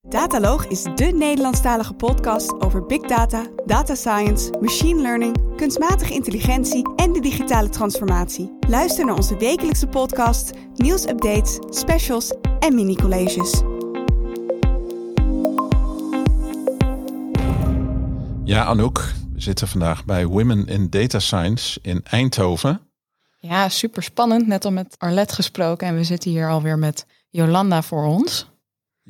Dataloog is de Nederlandstalige podcast over big data, data science, machine learning, kunstmatige intelligentie en de digitale transformatie. Luister naar onze wekelijkse podcast, nieuwsupdates, specials en mini-colleges. Ja, Anouk, we zitten vandaag bij Women in Data Science in Eindhoven. Ja, super spannend. Net al met Arlette gesproken en we zitten hier alweer met Jolanda voor ons.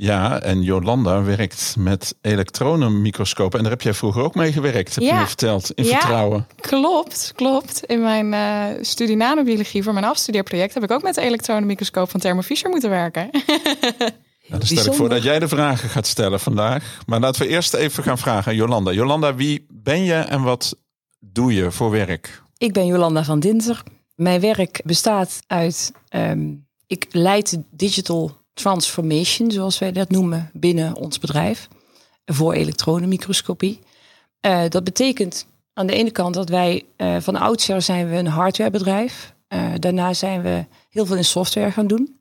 Ja, en Jolanda werkt met elektronenmicroscopen. En daar heb jij vroeger ook mee gewerkt, heb je me verteld, in Ja. vertrouwen. Klopt, klopt. In mijn eh studie nanobiologie voor mijn afstudeerproject heb ik ook met de elektronenmicroscoop van Thermo Fisher moeten werken. Nou, dan stel ik voor dat jij de vragen gaat stellen vandaag. Maar laten we eerst even gaan vragen aan Jolanda. Jolanda, wie ben je en wat doe je voor werk? Ik ben Jolanda van Dinter. Mijn werk bestaat uit, ehm, ik leid digital transformation, zoals wij dat noemen, binnen ons bedrijf voor elektronenmicroscopie. Eh, dat betekent aan de ene kant dat wij eh, van oudsher zijn we een hardwarebedrijf. Eh, daarna zijn we heel veel in software gaan doen.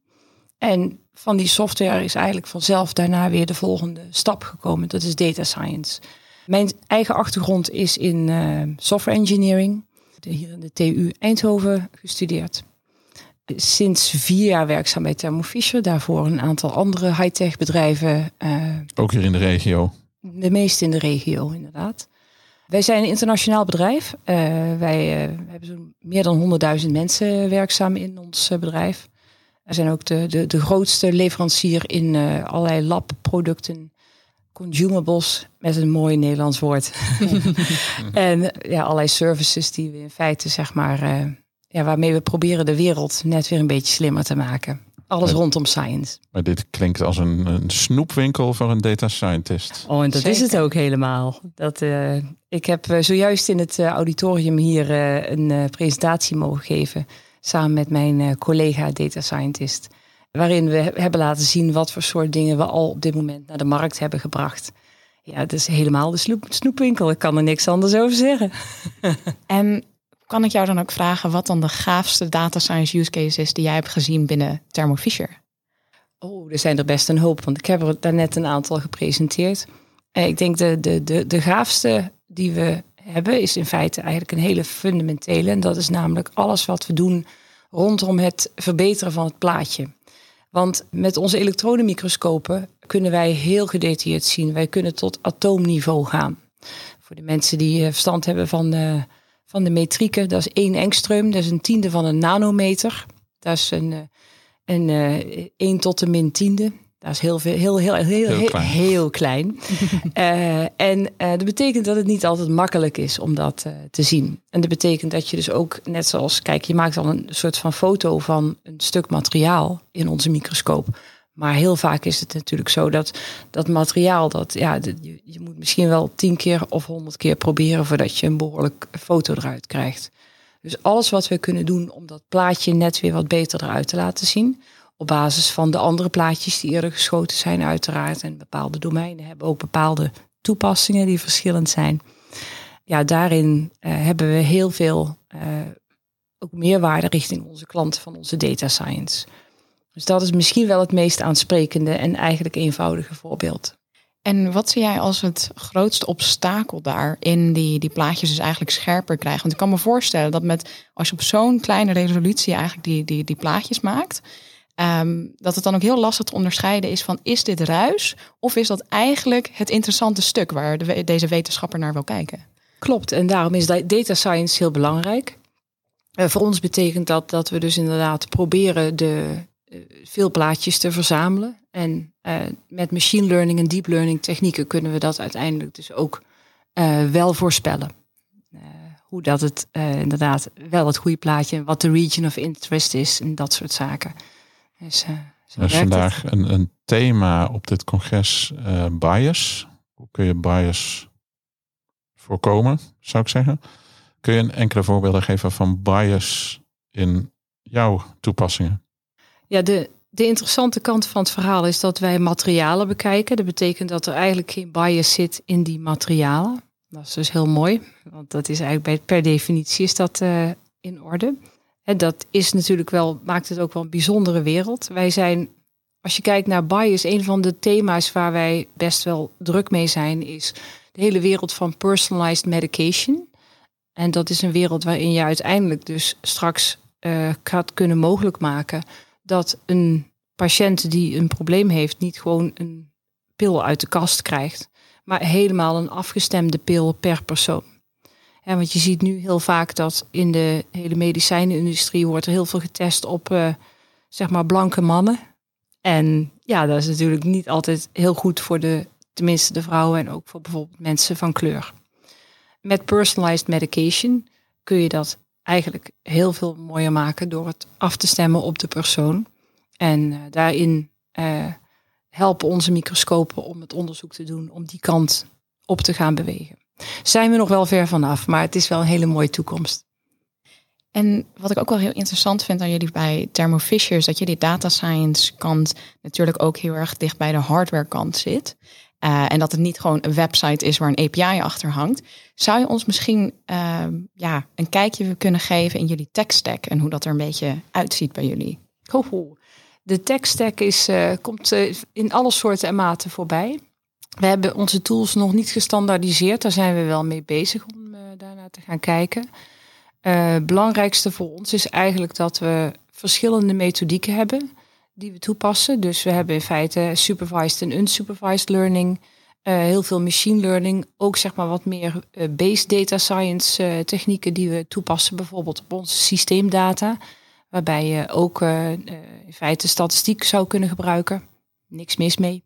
En van die software is eigenlijk vanzelf daarna weer de volgende stap gekomen. Dat is data science. Mijn eigen achtergrond is in software engineering. Hier in de TU Eindhoven gestudeerd. Sinds vier jaar werkzaam bij Thermo Fisher. Daarvoor een aantal andere high-tech bedrijven. eh, Ook hier in de regio. de meeste in de regio, inderdaad. Wij zijn een internationaal bedrijf. Eh, wij eh, hebben zo'n meer dan 100.000 mensen werkzaam in ons bedrijf. We zijn ook de, de, de grootste leverancier in eh, allerlei labproducten, consumables, met een mooi Nederlands woord. en ja, allerlei services die we in feite, zeg maar, eh, ja, waarmee we proberen de wereld net weer een beetje slimmer te maken. Alles rondom science. Maar dit klinkt als een, een snoepwinkel voor een data scientist. Oh, en dat is het ook helemaal. Dat, eh, ik heb eh, zojuist in het eh, auditorium hier eh, een eh, presentatie mogen geven. Samen met mijn eh, collega data scientist. Waarin we hebben laten zien wat voor soort dingen we al op dit moment naar de markt hebben gebracht. Ja, het is helemaal de snoep, snoepwinkel. Ik kan er niks anders over zeggen. En kan ik jou dan ook vragen wat dan de gaafste data science use case is die jij hebt gezien binnen Thermo Fisher? Oh, er zijn er best een hoop, want ik heb er daarnet een aantal gepresenteerd. En ik denk de, de, de, de gaafste die we hebben is in feite eigenlijk een hele fundamentele. En dat is namelijk alles wat we doen rondom het verbeteren van het plaatje. Want met onze elektronenmicroscopen kunnen wij heel gedetailleerd zien. Wij kunnen tot atoomniveau gaan. Voor de mensen die eh, verstand hebben van de, van de metrieken, dat is één engstreum, dat is een tiende van een nanometer. Dat is een, eh, een eh 1 tot de min tiende. Dat is heel, veel, heel, heel, heel, heel, klein. heel klein. Eh, en dat betekent dat het niet altijd makkelijk is om dat te zien. En dat betekent dat je dus ook, net zoals, kijk, je maakt al een soort van foto van een stuk materiaal in onze microscoop. Maar heel vaak is het natuurlijk zo dat dat materiaal, dat, ja, je moet misschien wel tien keer of honderd keer proberen voordat je een behoorlijk foto eruit krijgt. Dus alles wat we kunnen doen om dat plaatje net weer wat beter eruit te laten zien. Op basis van de andere plaatjes die eerder geschoten zijn, uiteraard. En bepaalde domeinen hebben ook bepaalde toepassingen die verschillend zijn. Ja, daarin eh, hebben we heel veel eh, ook meerwaarde richting onze klanten van onze data science. Dus dat is misschien wel het meest aansprekende en eigenlijk eenvoudige voorbeeld. En wat zie jij als het grootste obstakel daar in die, die plaatjes dus eigenlijk scherper krijgen? Want ik kan me voorstellen dat met als je op zo'n kleine resolutie eigenlijk die, die, die plaatjes maakt, ehm, dat het dan ook heel lastig te onderscheiden is van is dit ruis of is dat eigenlijk het interessante stuk waar de, deze wetenschapper naar wil kijken? Klopt, en daarom is da- data science heel belangrijk. Eh, voor ons betekent dat dat we dus inderdaad proberen de veel plaatjes te verzamelen. En eh, met machine learning en deep learning technieken kunnen we dat uiteindelijk dus ook eh, wel voorspellen. Eh, hoe dat het eh, inderdaad wel het goede plaatje en wat de region of interest is en dat soort zaken. Dus, eh, Er is vandaag een, een thema op dit congres eh, bias. Hoe kun je bias voorkomen, zou ik zeggen. Kun je een enkele voorbeelden geven van bias in jouw toepassingen? Ja, de, de interessante kant van het verhaal is dat wij materialen bekijken. Dat betekent dat er eigenlijk geen bias zit in die materialen. Dat is dus heel mooi, want dat is eigenlijk per definitie is dat eh, in orde. En dat is natuurlijk wel, maakt het ook wel een bijzondere wereld. Wij zijn, Als je kijkt naar bias, een van de thema's waar wij best wel druk mee zijn, is de hele wereld van personalized medication. En dat is een wereld waarin je uiteindelijk dus straks uh, gaat kunnen mogelijk maken dat een patiënt die een probleem heeft niet gewoon een pil uit de kast krijgt, maar helemaal een afgestemde pil per persoon. En want je ziet nu heel vaak dat in de hele medicijnenindustrie wordt er heel veel getest op uh, zeg maar blanke mannen. En ja, dat is natuurlijk niet altijd heel goed voor de, tenminste de vrouwen en ook voor bijvoorbeeld mensen van kleur. Met personalized medication kun je dat eigenlijk heel veel mooier maken door het af te stemmen op de persoon. En uh, daarin uh, helpen onze microscopen om het onderzoek te doen, om die kant op te gaan bewegen. Zijn we nog wel ver vanaf, maar het is wel een hele mooie toekomst. En wat ik ook wel heel interessant vind aan jullie bij Thermo Fisher is dat jullie data science kant natuurlijk ook heel erg dicht bij de hardware kant zit. Uh, en dat het niet gewoon een website is waar een API achter hangt. Zou je ons misschien uh, ja, een kijkje kunnen geven in jullie tech stack en hoe dat er een beetje uitziet bij jullie? Oh, de tech stack is, uh, komt in alle soorten en maten voorbij. We hebben onze tools nog niet gestandaardiseerd. Daar zijn we wel mee bezig om daarnaar te gaan kijken. Het belangrijkste voor ons is eigenlijk dat we verschillende methodieken hebben die we toepassen. Dus we hebben in feite supervised en unsupervised learning. Uh, heel veel machine learning. Ook zeg maar wat meer uh, base data science uh, technieken die we toepassen. Bijvoorbeeld op onze systeemdata. Waarbij je ook in feite statistiek zou kunnen gebruiken. Niks mis mee.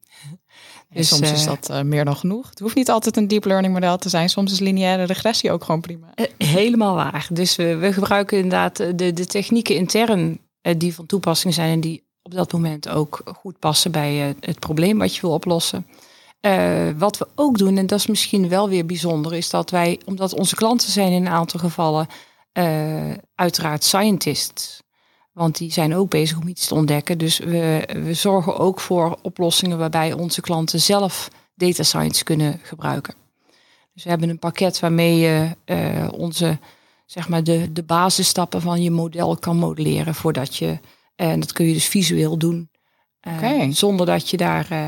Dus, soms is dat meer dan genoeg. Het hoeft niet altijd een deep learning model te zijn. Soms is lineaire regressie ook gewoon prima. helemaal waar. Dus we, we gebruiken inderdaad de, de technieken intern die van toepassing zijn en die op dat moment ook goed passen bij uh, het probleem wat je wil oplossen. Uh, wat we ook doen, en dat is misschien wel weer bijzonder, is dat wij, omdat onze klanten zijn in een aantal gevallen uh, uiteraard scientists. Want die zijn ook bezig om iets te ontdekken. Dus we, we zorgen ook voor oplossingen waarbij onze klanten zelf data science kunnen gebruiken. Dus we hebben een pakket waarmee je onze, zeg maar, de, de basisstappen van je model kan modelleren voordat je en dat kun je dus visueel doen. Uh, Zonder dat je daar uh,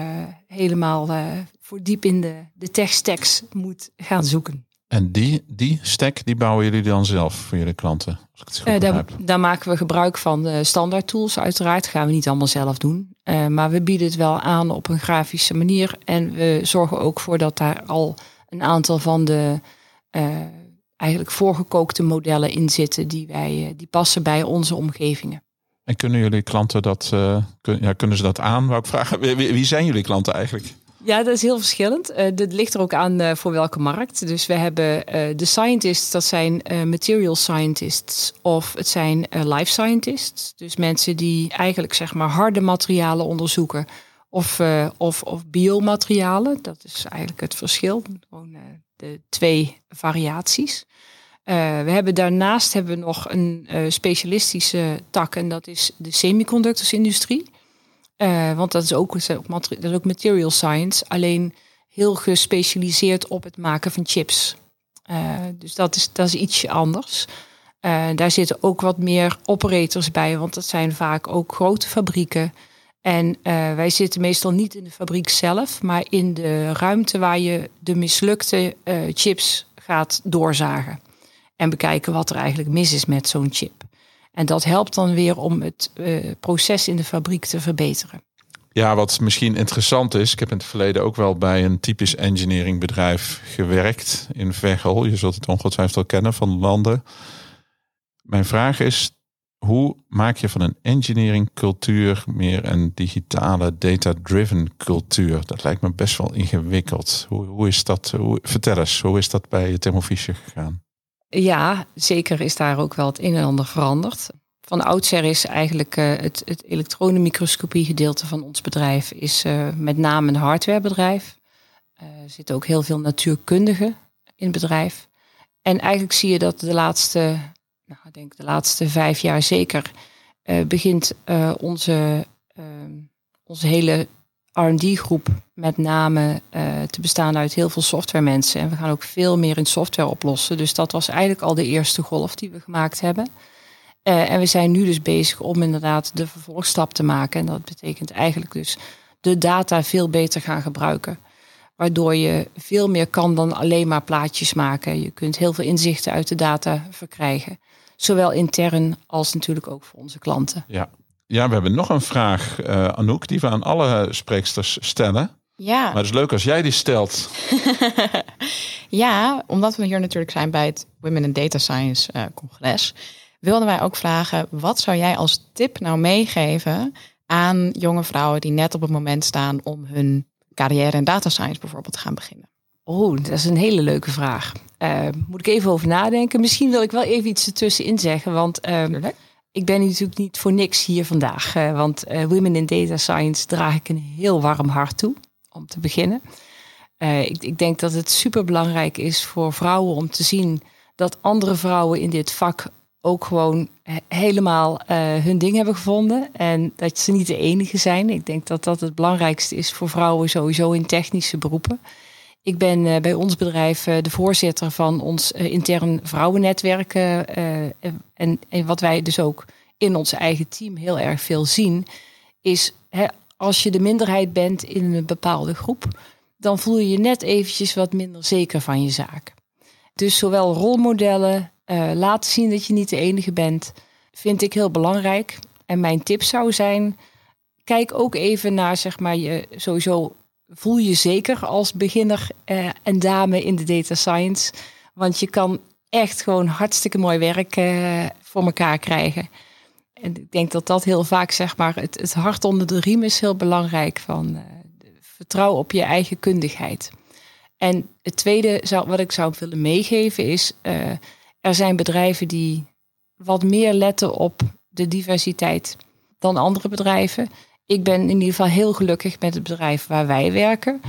helemaal uh, voor diep in de, de tech-stacks moet gaan zoeken. En die, die stack die bouwen jullie dan zelf voor jullie klanten? Als ik het daar, daar, maken we gebruik van de standaard tools. Uiteraard gaan we niet allemaal zelf doen. maar we bieden het wel aan op een grafische manier. En we zorgen ook voor dat daar al een aantal van de eigenlijk voorgekookte modellen in zitten. Die, wij, die passen bij onze omgevingen. En kunnen jullie klanten dat, uh, kun, ja, kunnen ze dat aan? Wou ik vragen. Wie, zijn jullie klanten eigenlijk? Ja, dat is heel verschillend. Uh, dat ligt er ook aan uh, voor welke markt. Dus we hebben de scientists, dat zijn material scientists of het zijn life scientists. Dus mensen die eigenlijk zeg maar harde materialen onderzoeken of, of, of biomaterialen. Dat is eigenlijk het verschil. Gewoon de twee variaties. Uh, we hebben daarnaast hebben we nog een uh, specialistische tak en dat is de semiconductorsindustrie. Uh, want dat is, ook, dat is ook material science, alleen heel gespecialiseerd op het maken van chips. dus dat is, dat is ietsje anders. daar zitten ook wat meer operators bij, want dat zijn vaak ook grote fabrieken. En wij zitten meestal niet in de fabriek zelf, maar in de ruimte waar je de mislukte chips gaat doorzagen en bekijken wat er eigenlijk mis is met zo'n chip. En dat helpt dan weer om het uh, proces in de fabriek te verbeteren. Ja, wat misschien interessant is, ik heb in het verleden ook wel bij een typisch engineeringbedrijf gewerkt in Veghel. Je zult het ongetwijfeld al kennen van landen. Mijn vraag is, hoe maak je van een engineering cultuur meer een digitale data-driven cultuur? Dat lijkt me best wel ingewikkeld. Hoe, hoe is dat? Hoe, vertel eens, hoe is dat bij Thermo Fisher gegaan? Ja, zeker is daar ook wel het een en ander veranderd. Van oudsher is eigenlijk uh, het, het elektronenmicroscopie gedeelte van ons bedrijf is uh, met name een hardwarebedrijf. Uh, er zitten ook heel veel natuurkundigen in het bedrijf. En eigenlijk zie je dat de laatste, nou, ik denk de laatste vijf jaar zeker, begint onze, onze hele R&D-groep met name uh, te bestaan uit heel veel software mensen. En we gaan ook veel meer in software oplossen. Dus dat was eigenlijk al de eerste golf die we gemaakt hebben. Uh, en we zijn nu dus bezig om inderdaad de vervolgstap te maken. En dat betekent eigenlijk dus de data veel beter gaan gebruiken. Waardoor je veel meer kan dan alleen maar plaatjes maken. Je kunt heel veel inzichten uit de data verkrijgen. Zowel intern als natuurlijk ook voor onze klanten. Ja, ja we hebben nog een vraag, uh, Anouk, die we aan alle spreeksters stellen. Ja. Maar het is leuk als jij die stelt. ja, omdat we hier natuurlijk zijn bij het Women in Data Science uh, congres, wilden wij ook vragen: wat zou jij als tip nou meegeven aan jonge vrouwen die net op het moment staan om hun carrière in data science bijvoorbeeld te gaan beginnen? Oh, dat is een hele leuke vraag. Uh, moet ik even over nadenken. Misschien wil ik wel even iets ertussenin zeggen. Want uh, ik ben natuurlijk niet voor niks hier vandaag. Uh, want Women in Data Science draag ik een heel warm hart toe. Om te beginnen. Ik, ik, denk dat het super belangrijk is voor vrouwen om te zien dat andere vrouwen in dit vak ook gewoon helemaal hun ding hebben gevonden. En dat ze niet de enige zijn. Ik denk dat dat het belangrijkste is voor vrouwen sowieso in technische beroepen. Ik ben uh, bij ons bedrijf uh, de voorzitter van ons uh, intern vrouwennetwerk. En, wat wij dus ook in ons eigen team heel erg veel zien, is als je de minderheid bent in een bepaalde groep, dan voel je je net eventjes wat minder zeker van je zaak. Dus zowel rolmodellen, laten zien dat je niet de enige bent, vind ik heel belangrijk. En mijn tip zou zijn, kijk ook even naar zeg maar je sowieso voel je zeker als beginner uh, en dame in de data science. Want je kan echt gewoon hartstikke mooi werk uh, voor elkaar krijgen. En ik denk dat dat heel vaak, zeg maar, het, het hart onder de riem is heel belangrijk. Van uh, vertrouw op je eigen kundigheid. En het tweede wat ik zou willen meegeven is, er zijn bedrijven die wat meer letten op de diversiteit dan andere bedrijven ik ben in ieder geval heel gelukkig met het bedrijf waar wij werken.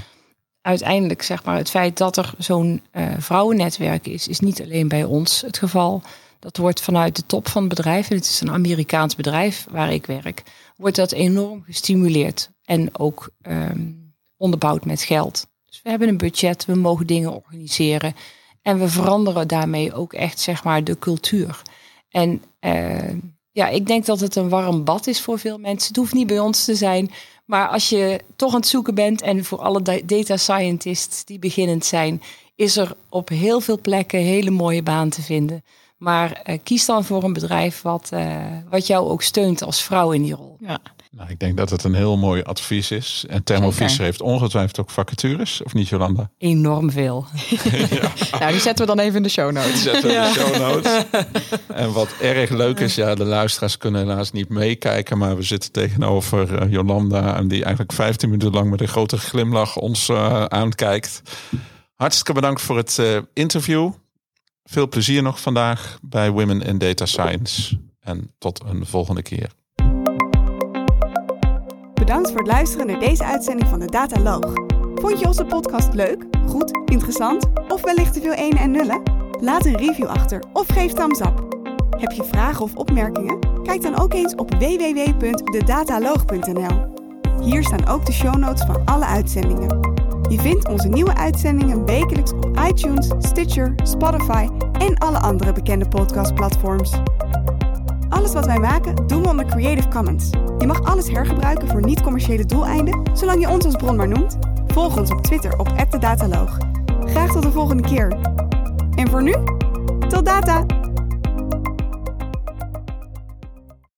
Uiteindelijk, zeg maar, het feit dat er zo'n uh, vrouwennetwerk is, is niet alleen bij ons het geval. Dat wordt vanuit de top van het bedrijf, en het is een Amerikaans bedrijf waar ik werk, wordt dat enorm gestimuleerd en ook um, onderbouwd met geld. Dus we hebben een budget, we mogen dingen organiseren en we veranderen daarmee ook echt, zeg maar, de cultuur. En uh, ja, ik denk dat het een warm bad is voor veel mensen. Het hoeft niet bij ons te zijn. Maar als je toch aan het zoeken bent en voor alle data scientists die beginnend zijn, is er op heel veel plekken hele mooie baan te vinden. Maar uh, kies dan voor een bedrijf wat, uh, wat jou ook steunt als vrouw in die rol. Ja. Nou, ik denk dat het een heel mooi advies is. En Thermo Fisher heeft ongetwijfeld ook vacatures, of niet Jolanda? Enorm veel. ja. Nou, die zetten we dan even in de show notes. Die zetten we in de show notes. en wat erg leuk is, ja, de luisteraars kunnen helaas niet meekijken, maar we zitten tegenover uh, Jolanda, en die eigenlijk 15 minuten lang met een grote glimlach ons uh, aankijkt. Hartstikke bedankt voor het uh, interview. Veel plezier nog vandaag bij Women in Data Science. En tot een volgende keer. Bedankt voor het luisteren naar deze uitzending van de Dataloog. Vond je onze podcast leuk, goed, interessant of wellicht te veel ene en nullen? Laat een review achter of geef thumbs up. Heb je vragen of opmerkingen? Kijk dan ook eens op www.dedataloog.nl. Hier staan ook de show notes van alle uitzendingen. Je vindt onze nieuwe uitzendingen wekelijks op iTunes, Stitcher, Spotify en alle andere bekende podcastplatforms. Alles wat wij maken doen we onder Creative Commons. Je mag alles hergebruiken voor niet-commerciële doeleinden, zolang je ons als bron maar noemt. Volg ons op Twitter op @dedataloog. Graag tot de volgende keer. En voor nu, tot data!